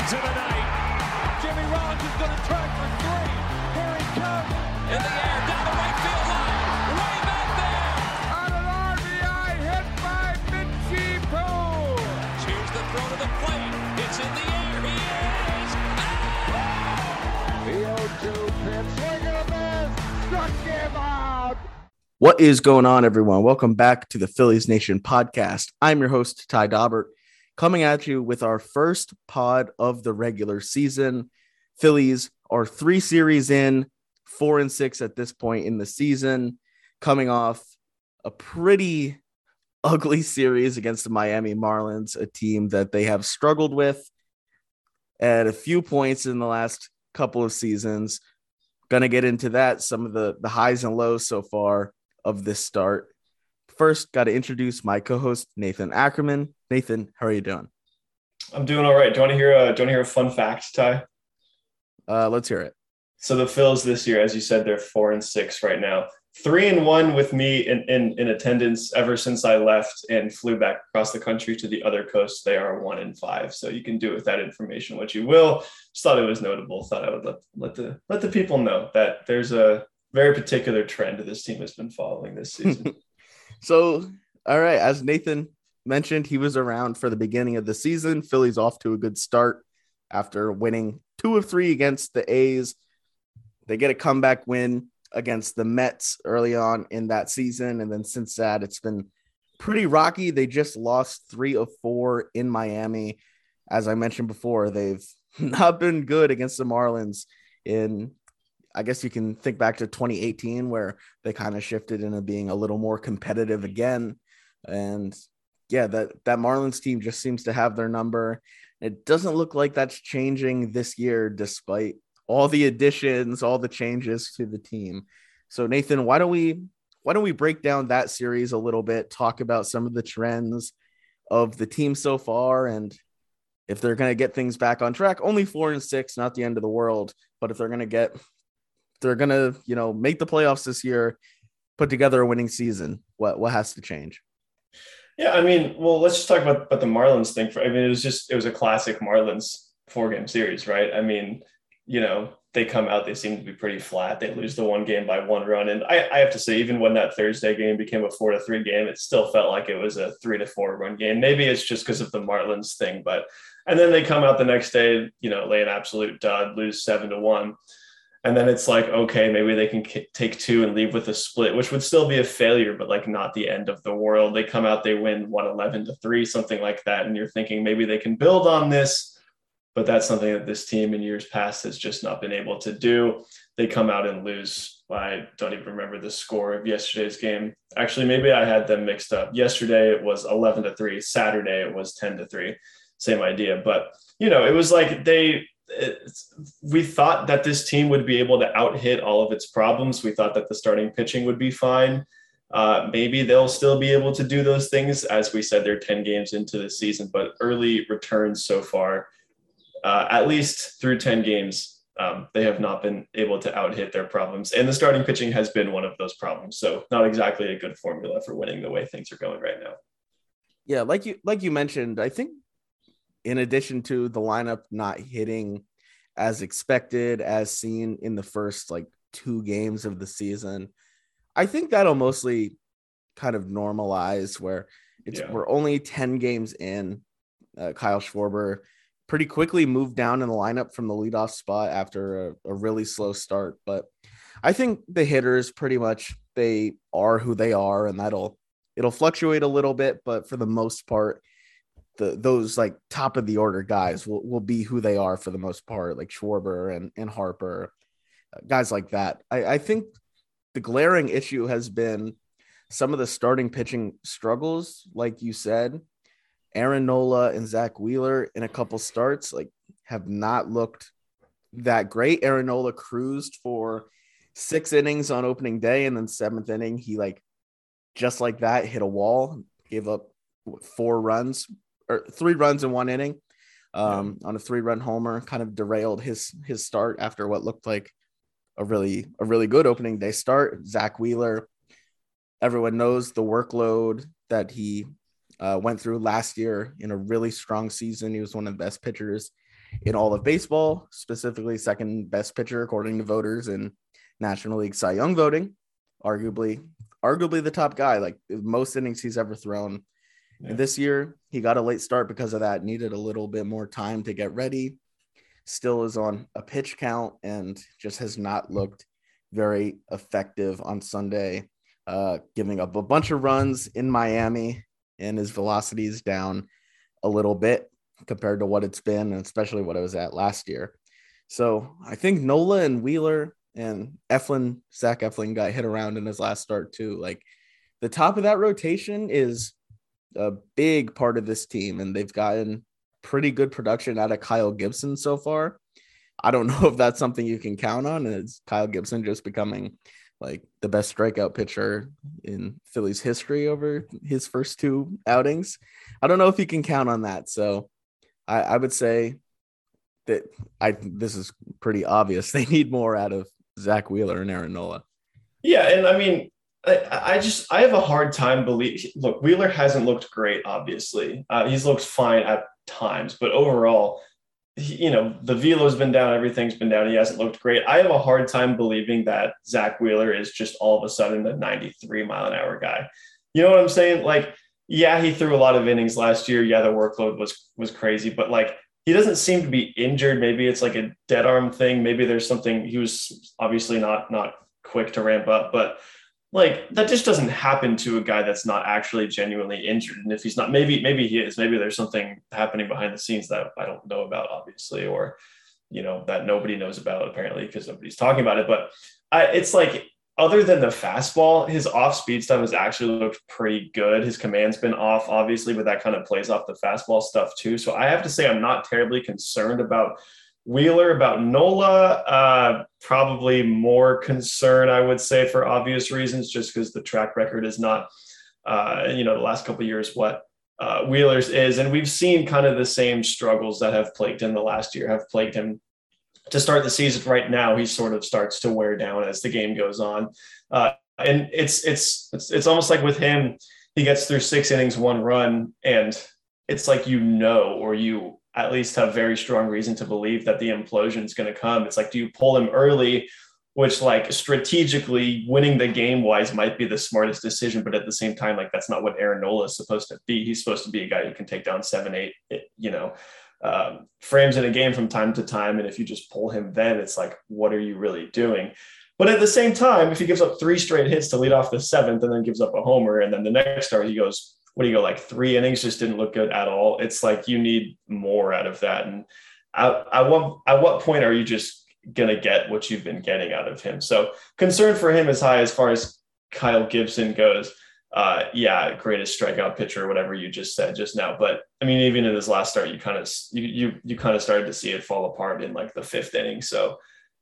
into the night. Jimmy Rollins is going to try for three. Here he comes. In the air, down the right field line. Way back there. On an RBI hit by Mitchie Poole. Here's the throw to the plate. It's in the air. He is. The 0-2 pitch. Swing and a miss. Struck him out. What is going on, everyone? Welcome back to the Phillies Nation podcast. I'm your host, Ty Daubert, coming at you with our first pod of the regular season. Phillies are three series in, four and six at this point in the season, coming off a pretty ugly series against the Miami Marlins, a team that they have struggled with at a few points in the last couple of seasons. Gonna get into that, some of the, the highs and lows so far of this start. First, got to introduce my co-host Nathan Ackerman. Nathan, how are you doing? I'm doing all right. Do you want to hear a, do you want to hear a fun fact, Ty? Uh, let's hear it. So the Phils this year, as you said, they're four and six right now. Three and one with me in, in, in attendance ever since I left and flew back across the country to the other coast. They are one and five. So you can do with that information what you will. Just thought it was notable. Thought I would let let the let the people know that there's a very particular trend this team has been following this season. So, all right, as Nathan mentioned, he was around for the beginning of the season. Philly's off to a good start after winning two of three against the A's. They get a comeback win against the Mets early on in that season. And then since that, it's been pretty rocky. They just lost three of four in Miami. As I mentioned before, they've not been good against the Marlins in I guess you can think back to 2018 where they kind of shifted into being a little more competitive again. And yeah, that that Marlins team just seems to have their number. It doesn't look like that's changing this year despite all the additions, all the changes to the team. So Nathan, why don't we why don't we break down that series a little bit, talk about some of the trends of the team so far and if they're going to get things back on track, only 4 and 6, not the end of the world, but if they're going to get they're gonna, you know, make the playoffs this year, put together a winning season. What what has to change? Yeah, I mean, well, let's just talk about, about the Marlins thing. For I mean, it was just it was a classic Marlins four game series, right? I mean, you know, they come out, they seem to be pretty flat. They lose the one game by one run, and I, I have to say, even when that Thursday game became a four to three game, it still felt like it was a three to four run game. Maybe it's just because of the Marlins thing, but and then they come out the next day, you know, lay an absolute dud, lose seven to one and then it's like okay maybe they can k- take two and leave with a split which would still be a failure but like not the end of the world. They come out they win 111 to 3 something like that. And you're thinking maybe they can build on this but that's something that this team in years past has just not been able to do. They come out and lose. I don't even remember the score of yesterday's game. Actually maybe i had them mixed up. Yesterday it was 11 to 3 saturday it was 10 to 3 same idea. But you know it was like they we thought that this team would be able to out hit all of its problems. We thought that the starting pitching would be fine. Uh, maybe they'll still be able to do those things. As we said, they're 10 games into the season, but early returns so far, uh, at least through 10 games, um, they have not been able to out hit their problems. And the starting pitching has been one of those problems. So, not exactly a good formula for winning the way things are going right now. Yeah, like you like you mentioned, I think in addition to the lineup not hitting as expected, as seen in the first like two games of the season, I think that'll mostly kind of normalize where it's Yeah. we're only 10 games in. Uh, Kyle Schwarber pretty quickly moved down in the lineup from the leadoff spot after a, a really slow start. But I think the hitters pretty much they are who they are, and that'll it'll fluctuate a little bit, but for the most part, the those like top of the order guys will, will be who they are for the most part, like Schwarber and, and Harper, uh, guys like that. I, I think the glaring issue has been some of the starting pitching struggles, like you said. Aaron Nola and Zack Wheeler in a couple starts like have not looked that great. Aaron Nola cruised for six innings on opening day, and then seventh inning he like just like that hit a wall, gave up four runs or three runs in one inning um, on a three run homer, kind of derailed his his start after what looked like a really a really good opening day start. Zack Wheeler, everyone knows the workload that he uh, went through last year in a really strong season. He was one of the best pitchers in all of baseball, specifically second best pitcher according to voters in National League Cy Young voting. Arguably, arguably the top guy, like most innings he's ever thrown. Yeah. This year, he got a late start because of that, needed a little bit more time to get ready. Still is on a pitch count and just has not looked very effective on Sunday, uh, giving up a bunch of runs in Miami, and his velocity is down a little bit compared to what it's been, and especially what it was at last year. So I think Nola and Wheeler and Eflin, Zach Eflin got hit around in his last start too. Like the top of that rotation is a big part of this team, and they've gotten pretty good production out of Kyle Gibson so far. I don't know if that's something you can count on. Is Kyle Gibson just becoming like the best strikeout pitcher in Philly's history over his first two outings? I don't know if you can count on that. So I, I would say that I this is pretty obvious. They need more out of Zack Wheeler and Aaron Nola. Yeah, and I mean, I, just I have a hard time believe. Look, Wheeler hasn't looked great. Obviously, uh, he's looked fine at times, but overall, he, you know, the velo's been down, everything's been down. He hasn't looked great. I have a hard time believing that Zack Wheeler is just all of a sudden the 93 mile an hour guy. You know what I'm saying? Like, yeah, he threw a lot of innings last year. Yeah, the workload was was crazy, but like he doesn't seem to be injured. Maybe it's like a dead arm thing. Maybe there's something. He was obviously not not quick to ramp up, but like that just doesn't happen to a guy that's not actually genuinely injured. And if he's not, maybe maybe he is. Maybe there's something happening behind the scenes that I don't know about, obviously, or you know that nobody knows about apparently because nobody's talking about it. But I, it's like other than the fastball, his off speed stuff has actually looked pretty good. His command's been off, obviously, but that kind of plays off the fastball stuff too. So I have to say, I'm not terribly concerned about Wheeler, about Nola. Uh, probably more concern, I would say, for obvious reasons, just because the track record is not, uh, you know, the last couple years what uh, Wheeler's is, and we've seen kind of the same struggles that have plagued him the last year have plagued him to start the season right now, he sort of starts to wear down as the game goes on. Uh, and it's, it's, it's, it's almost like with him, he gets through six innings, one run, and it's like, you know, or you at least have very strong reason to believe that the implosion is going to come. It's like, do you pull him early, which like strategically winning the game wise might be the smartest decision, but at the same time, like that's not what Aaron Nola is supposed to be. He's supposed to be a guy who can take down seven, eight, you know, um, frames in a game from time to time. And if you just pull him then, it's like, what are you really doing? But at the same time, if he gives up three straight hits to lead off the seventh and then gives up a homer, and then the next start he goes, what do you go, like three innings just didn't look good at all. It's like you need more out of that. And at, at, what, at what point are you just to get what you've been getting out of him? So concern for him is high as far as Kyle Gibson goes uh, yeah, greatest strikeout pitcher, whatever you just said just now. But I mean, even in his last start, you kind of you you you kind of started to see it fall apart in like the fifth inning. So,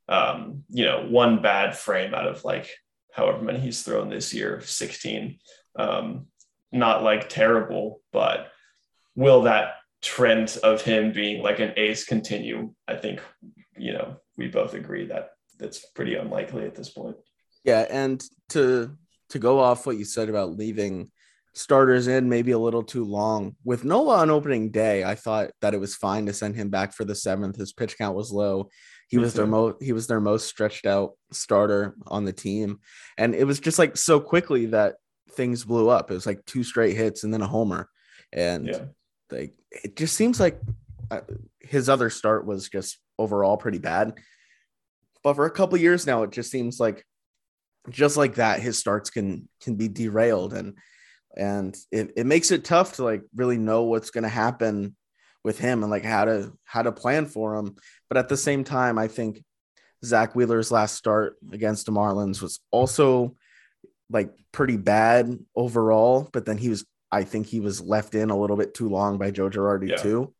um, you know, one bad frame out of like however many he's thrown this year, sixteen. Um, not like terrible, but will that trend of him being like an ace continue? I think you know we both agree that that's pretty unlikely at this point. Yeah, and to to go off what you said about leaving starters in maybe a little too long. With Nola on opening day, I thought that it was fine to send him back for the seventh. His pitch count was low. He was their most he was their most stretched out starter on the team. And it was just like so quickly that things blew up. It was like two straight hits and then a homer. And yeah. like it just seems like uh, his other start was just overall pretty bad. But for a couple years now, it just seems like just like that, his starts can can be derailed and and it, it makes it tough to like really know what's going to happen with him and like how to how to plan for him. But at the same time, I think Zack Wheeler's last start against the Marlins was also like pretty bad overall. But then he was, I think he was left in a little bit too long by Joe Girardi yeah. too.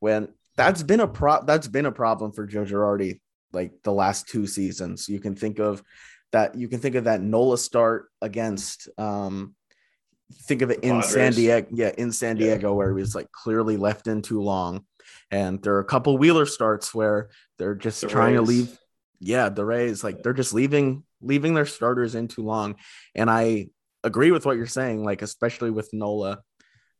When that's been a pro that's been a problem for Joe Girardi like the last two seasons. You can think of that you can think of that Nola start against um think of it in. San Diego yeah in San Diego yeah. where he was like clearly left in too long and there are a couple Wheeler starts where they're just the trying Rays. to leave yeah the Rays like they're just leaving leaving their starters in too long and I agree with what you're saying like especially with Nola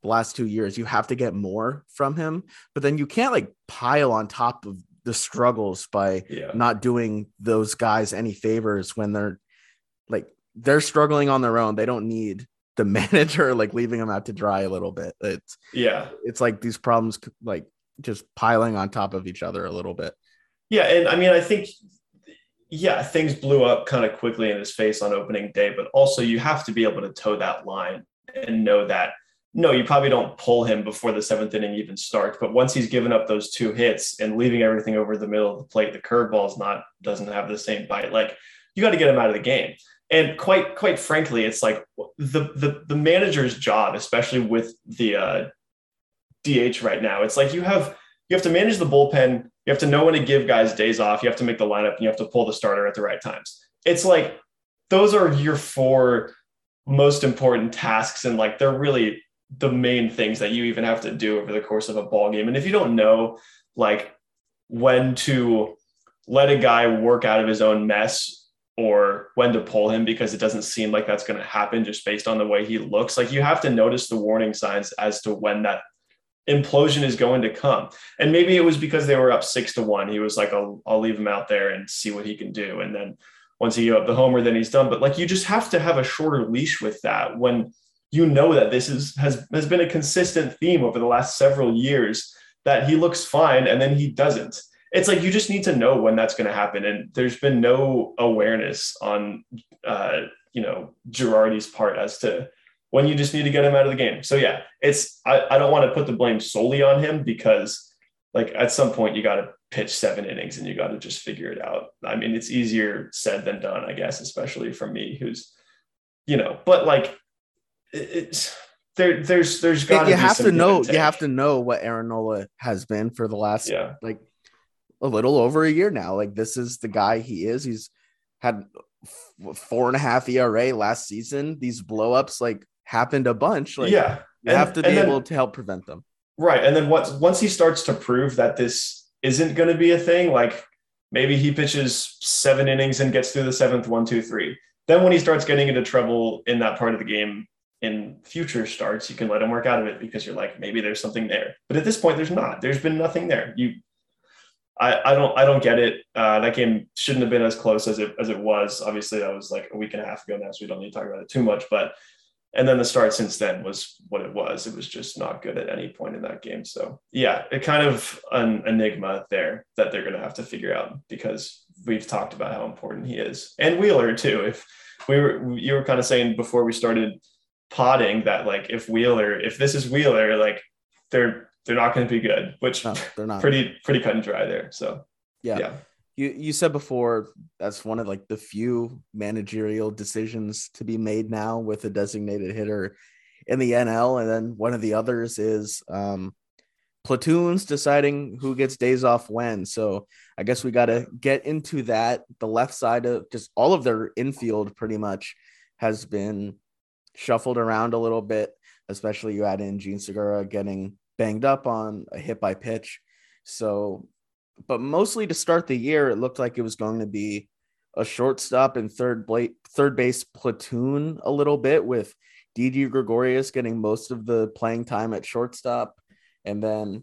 the last two years. You have to get more from him, but then you can't like pile on top of the struggles by Yeah. not doing those guys any favors when they're like they're struggling on their own. They don't need the manager like leaving them out to dry a little bit. It's Yeah. it's like these problems like just piling on top of each other a little bit. Yeah, and I mean, I think, yeah, things blew up kind of quickly in his face on opening day, but also you have to be able to toe that line and know that no, you probably don't pull him before the seventh inning even starts. But once he's given up those two hits and leaving everything over the middle of the plate, the curveball's not doesn't have the same bite. Like you got to get him out of the game. And quite quite frankly, it's like the the the manager's job, especially with the uh, DH right now. It's like you have you have to manage the bullpen. You have to know when to give guys days off. You have to make the lineup and you have to pull the starter at the right times. It's like those are your four most important tasks. And like they're really the main things that you even have to do over the course of a ball game. And if you don't know like when to let a guy work out of his own mess or when to pull him because it doesn't seem like that's going to happen just based on the way he looks, like you have to notice the warning signs as to when that implosion is going to come. And maybe it was because they were up six to one. He was like, I'll, I'll leave him out there and see what he can do. And then once he gave up the homer, then he's done. But like, you just have to have a shorter leash with that when you know that this is, has, has been a consistent theme over the last several years that he looks fine and then he doesn't. It's like, you just need to know when that's going to happen. And there's been no awareness on, uh, you know, Girardi's part as to when you just need to get him out of the game. So yeah, it's I, I don't want to put the blame solely on him because like at some point you got to pitch seven innings and you got to just figure it out. I mean, it's easier said than done, I guess, especially for me who's, you know, but like it's there. There's there's got you have to know you have to know what Aaron Nola has been for the last Yeah, like a little over a year now. Like this is the guy he is. He's had four and a half ERA last season. These blowups like happened a bunch. Like yeah. you And- have to be then- able to help prevent them. Right. And then once once he starts to prove that this isn't going to be a thing, like maybe he pitches seven innings and gets through the seventh one, two, three. Then when he starts getting into trouble in that part of the game in future starts, you can let him work out of it because you're like, maybe there's something there. But at this point, there's not. There's been nothing there. You I, I don't I don't get it. Uh, that game shouldn't have been as close as it as it was. Obviously, that was like a week and a half ago now, so we don't need to talk about it too much. But and then the start since then was what it was. It was just not good at any point in that game. So yeah, it kind of an enigma there that they're going to have to figure out because we've talked about how important he is and Wheeler too. If we were, you were kind of saying before we started potting that like if Wheeler, if this is Wheeler, like they're they're not going to be good, which No, they're not. pretty pretty cut and dry there. So yeah. yeah, You you said before that's one of like the few managerial decisions to be made now with a designated hitter in the NL, and then one of the others is um, platoons deciding who gets days off when. So I guess we got to get into that. The left side of just all of their infield pretty much has been shuffled around a little bit, especially you add in Jean Segura getting banged up on a hit by pitch. So, but mostly to start the year, it looked like it was going to be a shortstop and third third base platoon a little bit with Didi Gregorius getting most of the playing time at shortstop, and then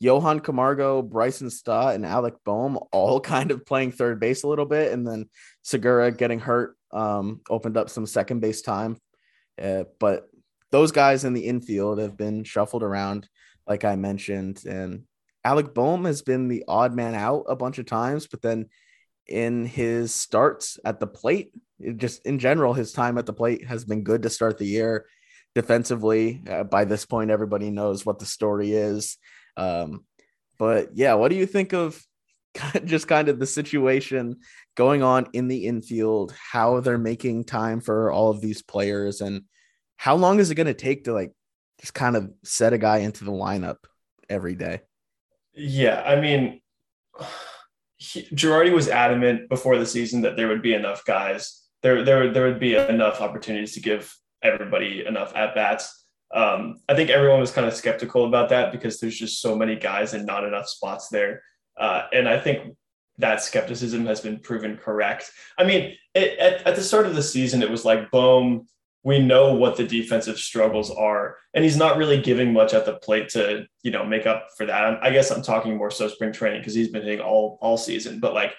Johan Camargo, Bryson Stott, and Alec Bohm all kind of playing third base a little bit, and then Segura getting hurt um, opened up some second base time. Uh, but those guys in the infield have been shuffled around, like I mentioned, and Alec Bohm has been the odd man out a bunch of times, but then in his starts at the plate, just in general, his time at the plate has been good to start the year. Defensively, uh, by this point, everybody knows what the story is. Um, but yeah, what do you think of just kind of the situation going on in the infield, how they're making time for all of these players, and how long is it going to take to like just kind of set a guy into the lineup every day? Yeah, I mean, he, Girardi was adamant before the season that there would be enough guys. There, there, there would be enough opportunities to give everybody enough at bats. Um, I think everyone was kind of skeptical about that because there's just so many guys and not enough spots there. Uh, and I think that skepticism has been proven correct. I mean, it, at, at the start of the season, it was like Bohm, we know what the defensive struggles are, and he's not really giving much at the plate to you know make up for that. I guess I'm talking more so spring training because he's been hitting all all season, but like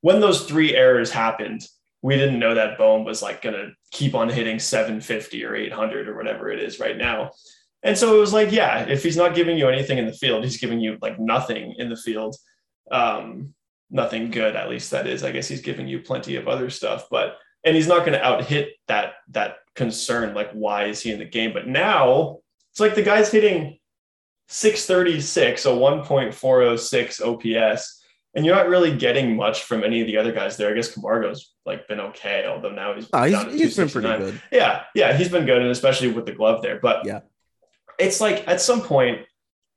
when those three errors happened, we didn't know that Bohm was like going to keep on hitting 750 or 800 or whatever it is right now. And so it was like, yeah, if he's not giving you anything in the field, he's giving you like nothing in the field. Um, nothing good, at least that is. I guess he's giving you plenty of other stuff, but and he's not going to out hit that that concern. Like, why is he in the game? But now it's like the guy's hitting 636, a 1.406 OPS, and you're not really getting much from any of the other guys there. I guess Camargo's like been okay, although now he's oh, he's, he's been pretty good. Yeah, yeah, he's been good, and especially with the glove there. But yeah, it's like at some point,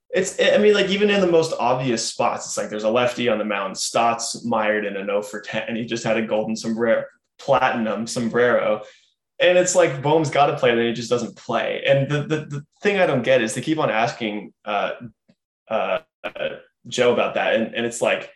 it's I mean, like even in the most obvious spots, it's like there's a lefty on the mound, Stott's mired in a no for 10, and he just had a golden sombrero, platinum sombrero. And it's like Bohm's got to play, and he just doesn't play. And the, the, the thing I don't get is they keep on asking uh, uh, Joe about that. And, and it's like,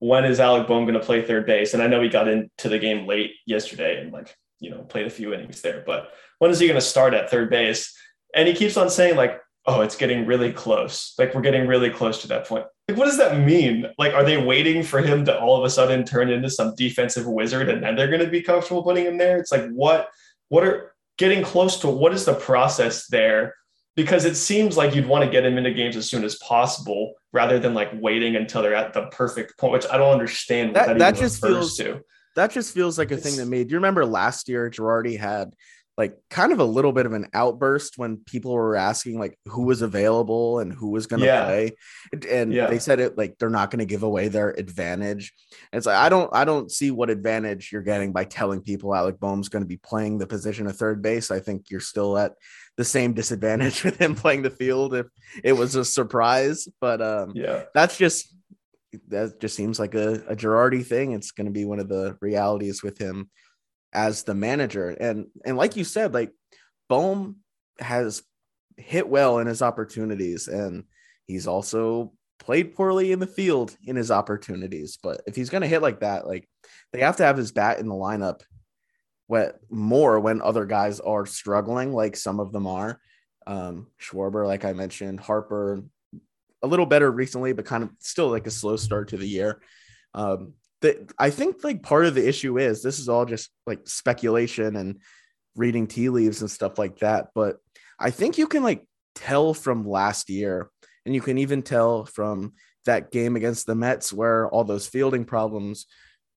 when is Alec Bohm going to play third base? And I know he got into the game late yesterday and like, you know, played a few innings there, but when is he going to start at third base? And he keeps on saying, like, oh, it's getting really close. Like, we're getting really close to that point. Like, what does that mean? Like, are they waiting for him to all of a sudden turn into some defensive wizard and then they're going to be comfortable putting him there? It's like, what, what are getting close to what is the process there? Because it seems like you'd want to get him into games as soon as possible rather than like waiting until they're at the perfect point, which I don't understand that, that, that just feels to. That just feels like a it's, thing that made. You remember last year Girardi had like kind of a little bit of an outburst when people were asking like who was available and who was going to yeah. play and yeah. they said it like they're not going to give away their advantage and it's like i don't i don't see what advantage you're getting by telling people alec bohm's going to be playing the position of third base i think you're still at the same disadvantage with him playing the field if it was a surprise but um yeah that's just that just seems like a, a Girardi thing. It's going to be one of the realities with him as the manager. And and like you said, like Bohm has hit well in his opportunities, and he's also played poorly in the field in his opportunities. But if he's going to hit like that, like they have to have his bat in the lineup what more when other guys are struggling, like some of them are. Um, Schwarber, like I mentioned, Harper, a little better recently, but kind of still like a slow start to the year. Um, the, I think like part of the issue is this is all just like speculation and reading tea leaves and stuff like that. But I think you can like tell from last year, and you can even tell from that game against the Mets where all those fielding problems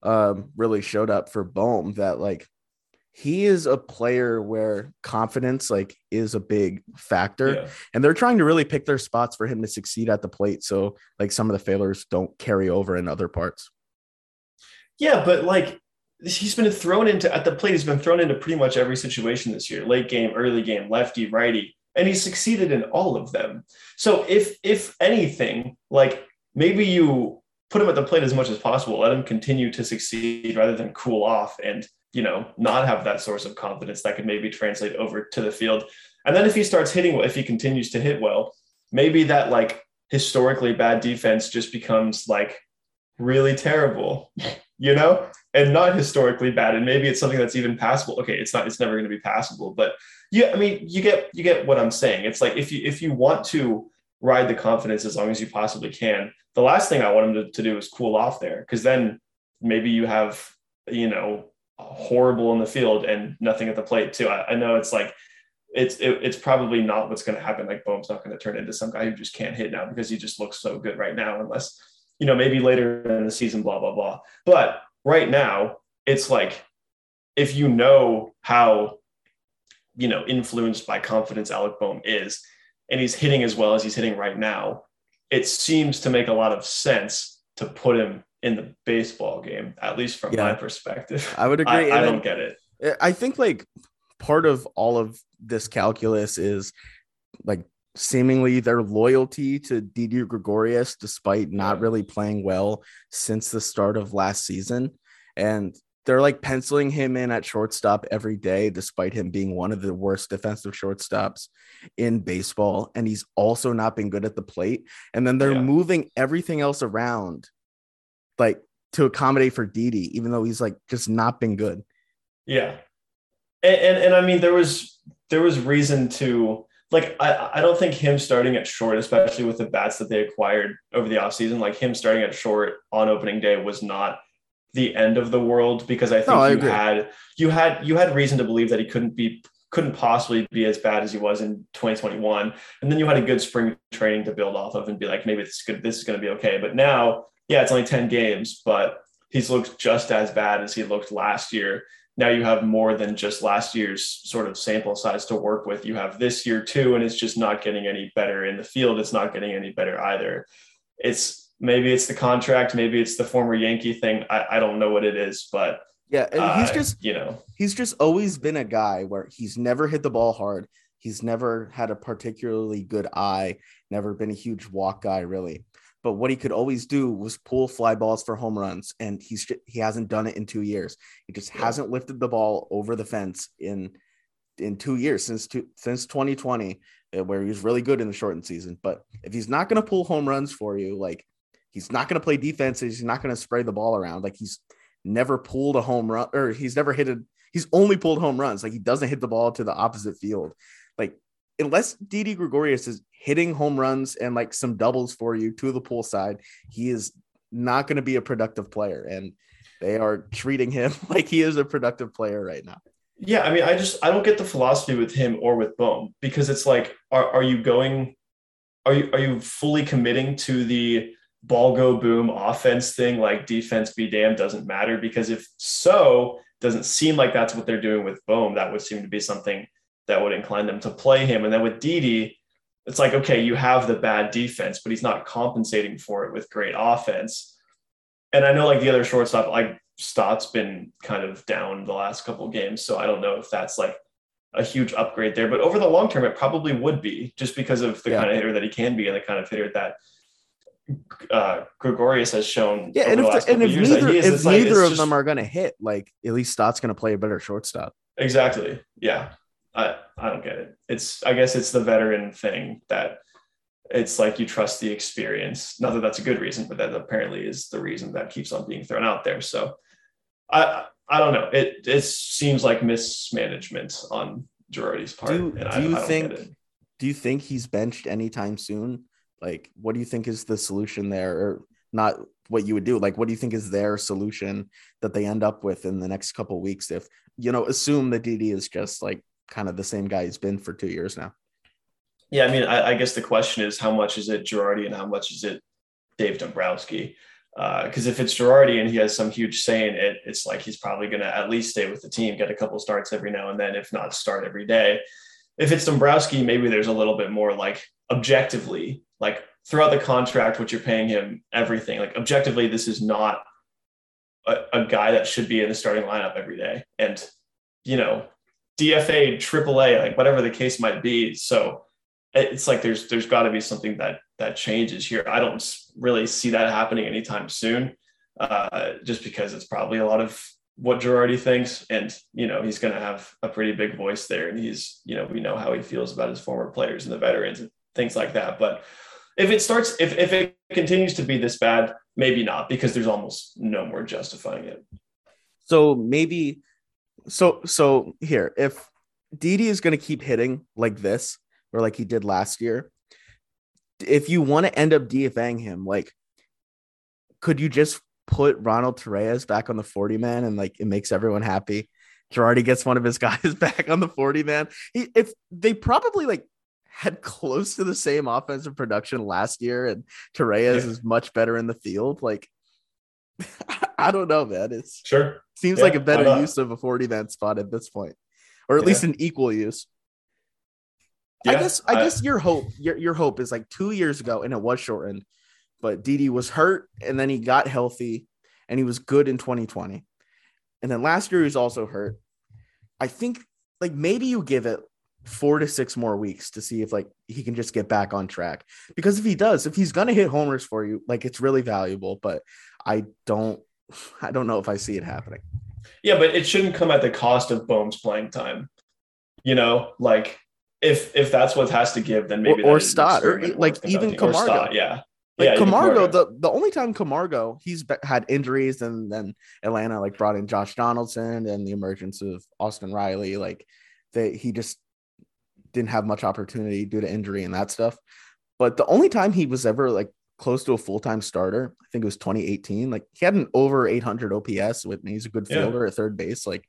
um, really showed up for Bohm that like he is a player where confidence like is a big factor yeah. and they're trying to really pick their spots for him to succeed at the plate so like some of the failures don't carry over in other parts yeah, but like he's been thrown into at the plate. He's been thrown into pretty much every situation this year: late game, early game, lefty, righty, and he's succeeded in all of them. So if if anything, like maybe you put him at the plate as much as possible, let him continue to succeed rather than cool off and you know not have that source of confidence that could maybe translate over to the field. And then if he starts hitting, if he continues to hit well, maybe that like historically bad defense just becomes like really terrible you know, and not historically bad. And maybe it's something that's even passable. Okay, it's not, it's never going to be passable, but yeah, I mean, you get, you get what I'm saying. It's like, if you, if you want to ride the confidence as long as you possibly can, the last thing I want him to, to do is cool off there. Cause then maybe you have, you know, horrible in the field and nothing at the plate too. I, I know it's like, it's it, it's probably not what's going to happen. Like Bohm's not going to turn into some guy who just can't hit now because he just looks so good right now, unless you know, maybe later in the season, blah, blah, blah. But right now, it's like if you know how, you know, influenced by confidence Alec Bohm is, and he's hitting as well as he's hitting right now, it seems to make a lot of sense to put him in the baseball game, at least from yeah. my perspective. I would agree. I, I don't get it. I think like part of all of this calculus is like seemingly their loyalty to Didi Gregorius, despite not really playing well since the start of last season. And they're like penciling him in at shortstop every day, despite him being one of the worst defensive shortstops in baseball. And he's also not been good at the plate. And then they're yeah. moving everything else around, like to accommodate for Didi, even though he's like just not been good. Yeah. And, and, and I mean, there was there was reason to like I, I don't think him starting at short, especially with the bats that they acquired over the offseason, like him starting at short on opening day was not the end of the world because I think no, I you agree. had you had you had reason to believe that he couldn't be couldn't possibly be as bad as he was in 2021. And then you had a good spring training to build off of and be like, maybe this is good, this is gonna be okay. But now, yeah, it's only 10 games, but he's looked just as bad as he looked last year now you have more than just last year's sort of sample size to work with. You have this year too, and it's just not getting any better in the field. It's not getting any better either. It's maybe it's the contract, maybe it's the former Yankee thing. I, I don't know what it is, but yeah, uh, he's just you know he's just always been a guy where he's never hit the ball hard. He's never had a particularly good eye. Never been a huge walk guy, really but what he could always do was pull fly balls for home runs and he's he hasn't done it in 2 years. He just yeah. hasn't lifted the ball over the fence in in 2 years since two, since 2020 uh, where he was really good in the shortened season. But if he's not going to pull home runs for you, like he's not going to play defense, he's not going to spray the ball around. Like he's never pulled a home run or he's never hit a he's only pulled home runs. Like he doesn't hit the ball to the opposite field. Like unless Didi Gregorius is hitting home runs and like some doubles for you to the pool side, he is not going to be a productive player. And they are treating him like he is a productive player right now. Yeah, I mean, I just I don't get the philosophy with him or with Bohm because it's like, are, are you going, are you are you fully committing to the ball go boom offense thing? Like defense be damned doesn't matter because if so, doesn't seem like that's what they're doing with Bohm. That would seem to be something that would incline them to play him. And then with Didi, it's like, okay, you have the bad defense, but he's not compensating for it with great offense. And I know like the other shortstop, like Stott's been kind of down the last couple games. So I don't know if that's like a huge upgrade there. But over the long term, it probably would be just because of the yeah. kind of hitter that he can be and the kind of hitter that uh, Gregorius has shown. Yeah, and if, the, and if neither, if neither of just, them are going to hit, like at least Stott's going to play a better shortstop. Exactly. Yeah. I I don't get it. It's I guess it's the veteran thing that it's like you trust the experience. Not that that's a good reason, but that apparently is the reason that keeps on being thrown out there. So I I don't know. It it seems like mismanagement on Girardi's part. Do, do I, you I think do you think he's benched anytime soon? Like what do you think is the solution there or not what you would do? Like what do you think is their solution that they end up with in the next couple weeks if you know assume that Didi is just like kind of the same guy he's been for two years now. Yeah, I mean, I, I guess the question is how much is it Girardi and how much is it Dave Dombrowski? Because uh, if it's Girardi and he has some huge say in it, it's like he's probably going to at least stay with the team, get a couple starts every now and then, if not start every day. If it's Dombrowski, maybe there's a little bit more like objectively, like throughout the contract, what you're paying him, everything. Like objectively, this is not a, a guy that should be in the starting lineup every day. And you know, DFA, AAA, like whatever the case might be. So it's like there's there's got to be something that that changes here. I don't really see that happening anytime soon, uh, just because it's probably a lot of what Girardi thinks, and you know he's going to have a pretty big voice there, and he's you know we know how he feels about his former players and the veterans and things like that. But if it starts, if if it continues to be this bad, maybe not, because there's almost no more justifying it. So maybe so so here, if Didi is going to keep hitting like this or like he did last year, if you want to end up DFAing him, like, could you just put Ronald Torreyes back on the 40 man and like it makes everyone happy? Girardi gets one of his guys back on the 40 man. He, if they probably like had close to the same offensive production last year and Torreyes yeah. is much better in the field, like I don't know, man. It's sure seems yeah, like a better use of a 40 man spot at this point, or at yeah. least an equal use. Yeah, I guess I, I, guess your hope your, your hope is like two years ago and it was shortened, but Didi was hurt and then he got healthy and he was good in 2020. And then last year he was also hurt. I think like maybe you give it four to six more weeks to see if like he can just get back on track. Because if he does, if he's gonna hit homers for you, like it's really valuable. But I don't I don't know if I see it happening. Yeah, but it shouldn't come at the cost of Bohm's playing time. You know, like if if that's what has to give, then maybe or, or Stott or like even Camargo. Stott, yeah. Like Yeah, Camargo, Camargo. the, the only time Camargo he's had injuries and then Atlanta like brought in Josh Donaldson and the emergence of Austin Riley, like they he just didn't have much opportunity due to injury and that stuff. But the only time he was ever like close to a full time starter, I think it was 2018. Like he had an over 800 OPS with me. He's a good Yeah. fielder at third base. Like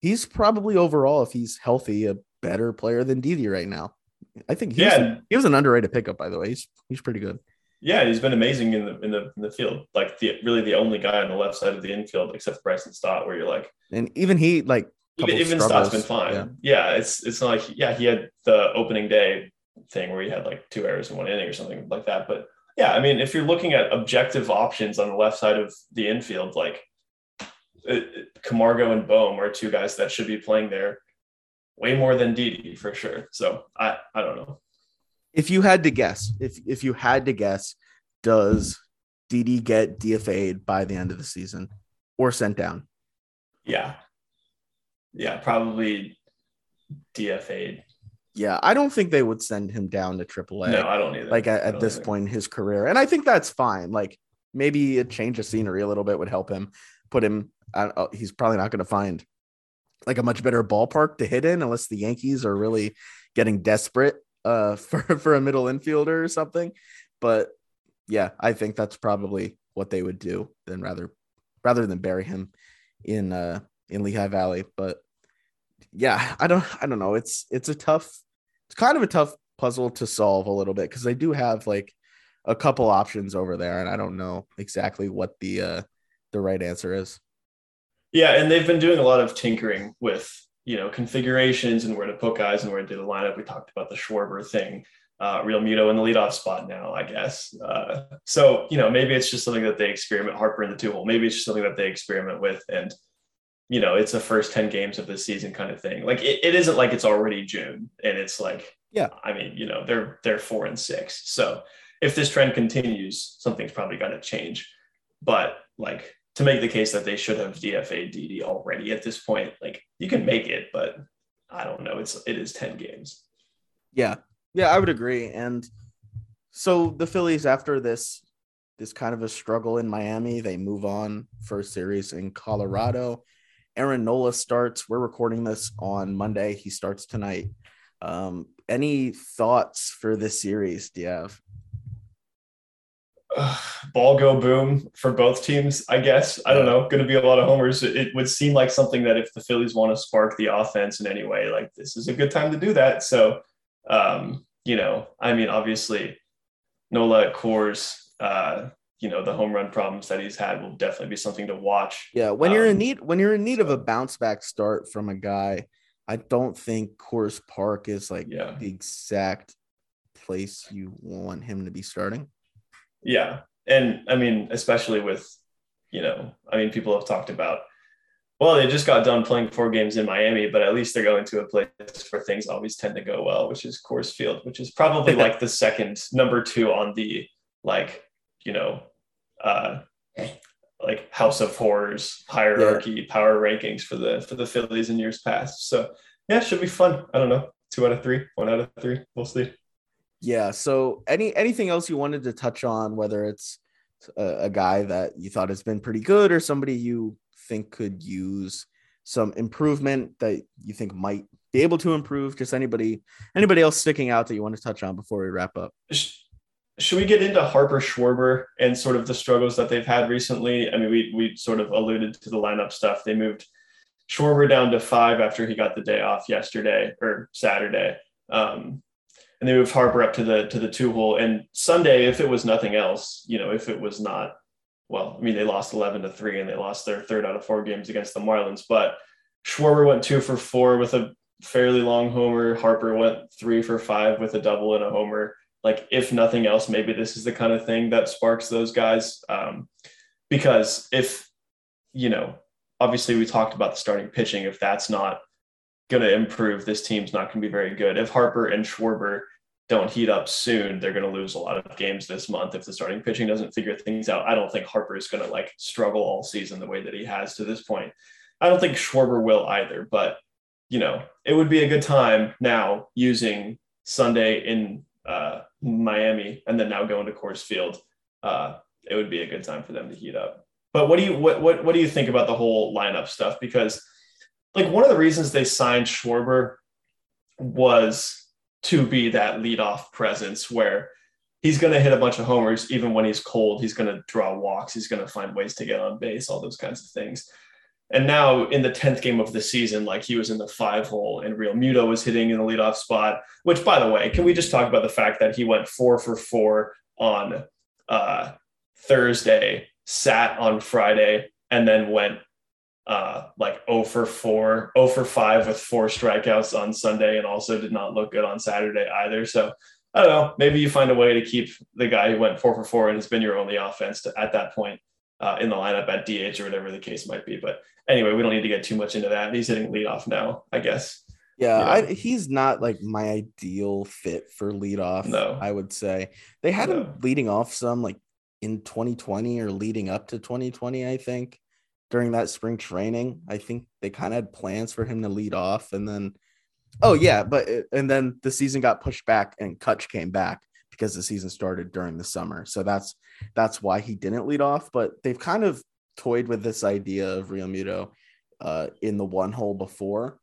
he's probably overall, if he's healthy, a better player than Didi right now. I think he, was, Yeah. he was an underrated pickup, by the way. He's he's pretty good. Yeah, he's been amazing in the in the in the field. Like the really the only guy on the left side of the infield except Bryson Stott, where you're like, And even he like even, even. Stott's been fine. Yeah. Yeah. it's it's not like yeah, he had the opening day thing where he had like two errors in one inning or something like that. But yeah, I mean, if you're looking at objective options on the left side of the infield, like uh, Camargo and Bohm are two guys that should be playing there way more than Didi for sure. So I I don't know. If you had to guess, if if you had to guess, does Didi get DFA'd by the end of the season or sent down? Yeah. Yeah, probably DFA'd. Yeah, I don't think they would send him down to AAA. No, I don't either. like at, at this either. point in his career. And I think that's fine. Like maybe a change of scenery a little bit would help him put him. Uh, he's probably not going to find like a much better ballpark to hit in unless the Yankees are really getting desperate uh, for for a middle infielder or something. But yeah, I think that's probably what they would do than rather rather than bury him in uh in Lehigh Valley. But yeah, I don't I don't know. It's it's a tough it's kind of a tough puzzle to solve a little bit because they do have like a couple options over there, and I don't know exactly what the uh the right answer is. Yeah, and they've been doing a lot of tinkering with you know configurations and where to put guys and where to do the lineup. We talked about the Schwarber thing. Uh, Realmuto in the leadoff spot now, I guess. Uh, so you know maybe it's just something that they experiment. Harper in the two hole. Maybe it's just something that they experiment with, and you know it's the first ten games of the season kind of thing. Like it, it isn't like it's already June and it's like Yeah. I mean you know they're they're four and six. So if this trend continues, something's probably got to change. But like to make the case that they should have DFA Didi already at this point, like you can make it, but I don't know. It's it is 10 games. Yeah, yeah, I would agree. And so the Phillies, after this, this kind of a struggle in Miami, they move on first series in Colorado. Aaron Nola starts. We're recording this on Monday. He starts tonight. Um, any thoughts for this series? Do you have? Ball go boom for both teams, I guess. I don't know. Going to be a lot of homers. It, it would seem like something that if the Phillies want to spark the offense in any way, like this is a good time to do that. So, um, you know, I mean, obviously, Nola at Coors, uh, you know, the home run problems that he's had will definitely be something to watch. Yeah, when you're in Um, need, when you're in need of a bounce back start from a guy, I don't think Coors Park is like Yeah. the exact place you want him to be starting. Yeah. And I mean, especially with, you know, I mean, people have talked about, well, they just got done playing four games in Miami, but at least they're going to a place where things always tend to go well, which is Coors Field, which is probably like the second number two on the, like, you know, uh, like House of Horrors hierarchy power rankings for the for the Phillies in years past. So yeah, should be fun. I don't know, two out of three, one out of three, we'll see. Yeah. So any anything else you wanted to touch on, whether it's a, a guy that you thought has been pretty good or somebody you think could use some improvement that you think might be able to improve? Just anybody anybody else sticking out that you want to touch on before we wrap up? Sh- should we get into Harper Schwarber and sort of the struggles that they've had recently? I mean, we we sort of alluded to the lineup stuff. They moved Schwarber down to five after he got the day off yesterday or Saturday, um, and they moved Harper up to the to the two hole. And Sunday, if it was nothing else, you know, if it was not, well, I mean, they lost eleven to three and they lost their third out of four games against the Marlins, but Schwarber went two for four with a fairly long homer. Harper went three for five with a double and a homer like if nothing else maybe this is the kind of thing that sparks those guys um, because if you know obviously we talked about the starting pitching if that's not going to improve this team's not going to be very good. If harper and schwarber don't heat up soon they're going to lose a lot of games this month. If the starting pitching doesn't figure things out i don't think harper is going to like struggle all season the way that he has to this point. I don't think schwarber will either but you know it would be a good time now using sunday in uh, Miami and then now going to Coors Field, uh, it would be a good time for them to heat up. But what do you what what what do you think about the whole lineup stuff? Because like one of the reasons they signed Schwarber was to be that leadoff presence where he's going to hit a bunch of homers even when he's cold. He's going to draw walks. He's going to find ways to get on base, all those kinds of things. And now in the 10th game of the season, like he was in the five hole and Realmuto was hitting in the leadoff spot, which by the way, can we just talk about the fact that he went four for four on uh, Thursday, sat on Friday, and then went uh, like 0 for 4, 0 for 5 with four strikeouts on Sunday and also did not look good on Saturday either. So I don't know. Maybe you find a way to keep the guy who went 4 for 4 and has been your only offense to, at that point uh, in the lineup at DH or whatever the case might be. But anyway, we don't need to get too much into that. He's hitting leadoff now, I guess. Yeah, you know? I, he's not like my ideal fit for leadoff. No, I would say they had no. him leading off some like in 2020 or leading up to 2020. I think during that spring training, I think they kind of had plans for him to lead off, and then oh yeah, but and then the season got pushed back, and Kutch came back because the season started during the summer. So that's that's why he didn't lead off. But they've kind of toyed with this idea of Realmuto uh, in the one hole before.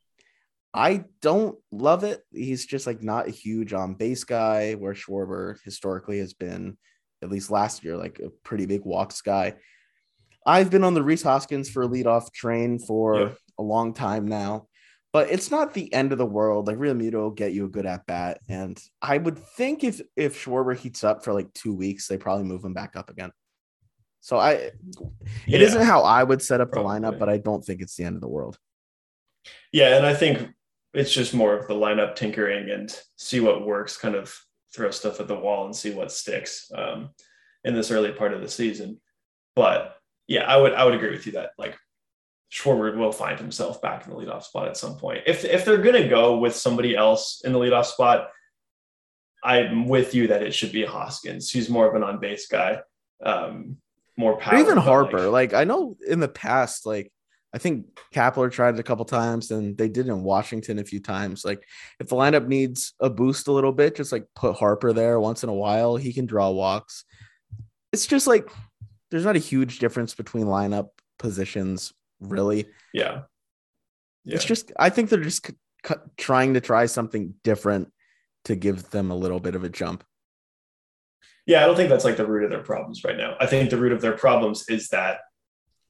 I don't love it. He's just like not a huge on base guy, where Schwarber historically has been, at least last year, like a pretty big walks guy. I've been on the Rhys Hoskins for a leadoff train for a long time now but it's not the end of the world. Like Realmuto will get you a good at bat, and I would think if if Schwarber heats up for like two weeks, they probably move him back up again. So I, it yeah, not how I would set up probably. the lineup, but I don't think it's the end of the world. Yeah, and I think it's just more of the lineup tinkering and see what works, kind of throw stuff at the wall and see what sticks um, in this early part of the season. But yeah, I would I would agree with you that like Schwarber will find himself back in the leadoff spot at some point. If if they're gonna go with somebody else in the leadoff spot, I'm with you that it should be Hoskins. He's more of an on base guy, um, more power. Or even Harper. Like, like, I know in the past, like I think Kapler tried it a couple times, and they did in Washington a few times. Like if the lineup needs a boost a little bit, just like put Harper there once in a while. He can draw walks. It's just like there's not a huge difference between lineup positions really. Yeah. yeah. It's just, I think they're just c- c- trying to try something different to give them a little bit of a jump. Yeah, I don't think that's like the root of their problems right now. I think the root of their problems is that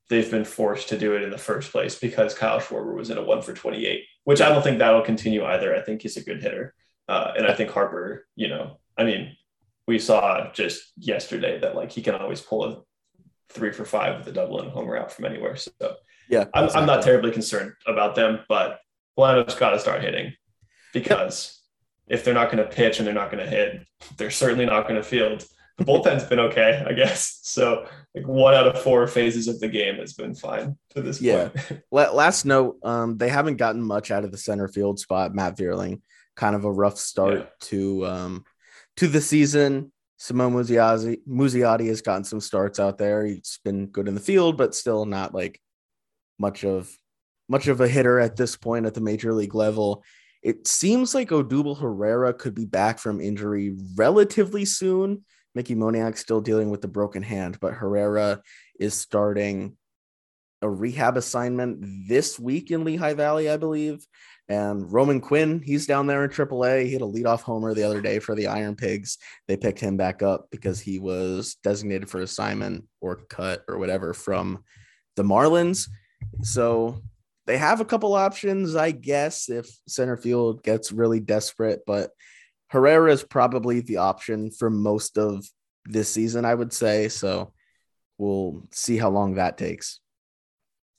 they've been forced to do it in the first place because Kyle Schwarber was in a one for 28, which I don't think that'll continue either. I think he's a good hitter. Uh, and I think Harper, you know, I mean, we saw just yesterday that like he can always pull a three for five with a double and homer out from anywhere. So yeah, I'm, exactly. I'm not terribly concerned about them, but lineup's got to start hitting because if they're not going to pitch and they're not going to hit, they're certainly not going to field. The bullpen's been okay, I guess. So like one out of four phases of the game has been fine to this yeah. point. Last note, um, they haven't gotten much out of the center field spot. Matt Vierling, kind of a rough start yeah. to um, to the season. Simone Muzziotti, Muzziotti has gotten some starts out there. He's been good in the field, but still not like much of much of a hitter at this point at the major league level. It seems like Odubel Herrera could be back from injury relatively soon. Mickey Moniak still dealing with the broken hand, but Herrera is starting a rehab assignment this week in Lehigh Valley, I believe. And Roman Quinn, he's down there in AAA. He had a leadoff homer the other day for the Iron Pigs. They picked him back up because he was designated for assignment or cut or whatever from the Marlins. So they have a couple options, I guess, if center field gets really desperate. But Herrera is probably the option for most of this season, I would say. So we'll see how long that takes.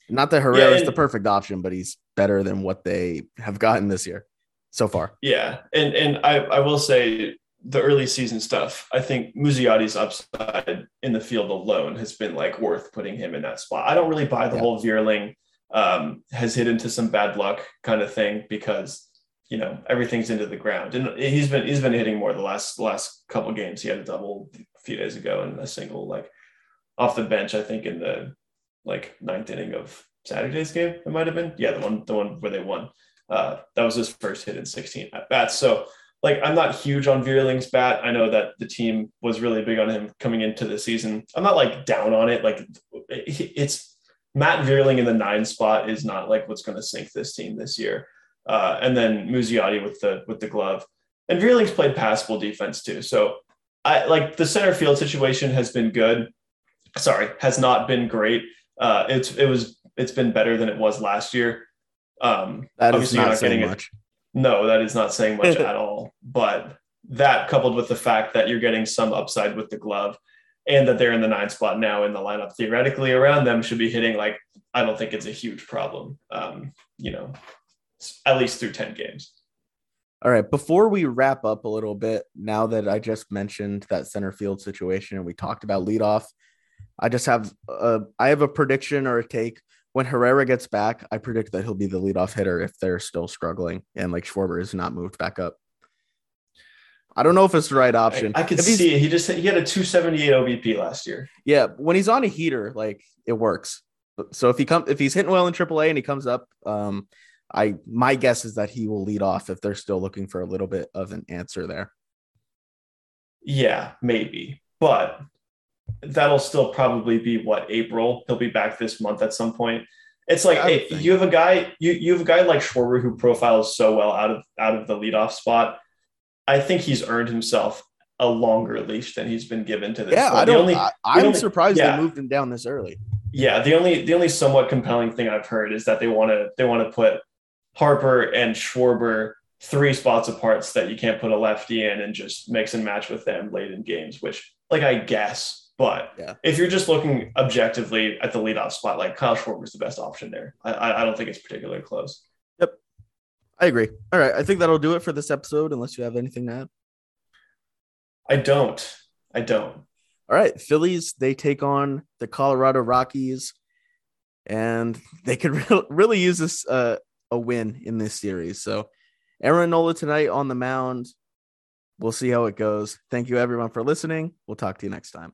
Not that Herrera is the perfect option, but he's better than what they have gotten this year so far. Yeah, and and I I will say the early season stuff, I think Muzziotti's upside in the field alone has been like worth putting him in that spot. I don't really buy the yeah. whole Vierling um, has hit into some bad luck kind of thing because you know everything's into the ground, and he's been he's been hitting more the last last couple games. He had a double a few days ago and a single like off the bench. I think in the like ninth inning of Saturday's game. It might have been yeah the one the one where they won. Uh, that was his first hit in 16 at bats. So like I'm not huge on Vierling's bat. I know that the team was really big on him coming into the season. I'm not like down on it. Like it's Matt Vierling in the nine spot is not like what's going to sink this team this year. Uh, and then Muzziotti with the with the glove. And Vierling's played passable defense too. So I like the center field situation has been good. Sorry, has not been great. Uh, it's it was it's been better than it was last year. Um, that is not, not saying much. It, no, that is not saying much at all. But that coupled with the fact that you're getting some upside with the glove and that they're in the nine spot now in the lineup theoretically around them should be hitting like I don't think it's a huge problem. Um, you know, at least through 10 games. All right. Before we wrap up a little bit, now that I just mentioned that center field situation and we talked about leadoff, I just have a, I have a prediction or a take. When Herrera gets back, I predict that he'll be the leadoff hitter if they're still struggling and like Schwarber is not moved back up. I don't know if it's the right option. I, I could see it. He just he had a 278 OBP last year. Yeah, when he's on a heater, like it works. So if he comes if he's hitting well in AAA and he comes up, um, I my guess is that he will lead off if they're still looking for a little bit of an answer there. Yeah, maybe. But that'll still probably be what April. He'll be back this month at some point. It's like hey, you have a guy, you you have a guy like Schwarber who profiles so well out of out of the leadoff spot. I think he's earned himself a longer leash than he's been given to this. Yeah, I don't. Only, I, am surprised yeah. they moved him down this early. Yeah, the only the only somewhat compelling thing I've heard is that they want to they want to put Harper and Schwarber three spots apart so that you can't put a lefty in and just mix and match with them late in games, which like I guess but yeah. if you're just looking objectively at the leadoff spot, like Kyle Schwarber is the best option there. I, I don't think it's particularly close. Yep. I agree. All right. I think that'll do it for this episode, unless you have anything to add. I don't. I don't. All right. Phillies, they take on the Colorado Rockies, and they could re- really use this uh, a win in this series. So Aaron Nola tonight on the mound. We'll see how it goes. Thank you, everyone, for listening. We'll talk to you next time.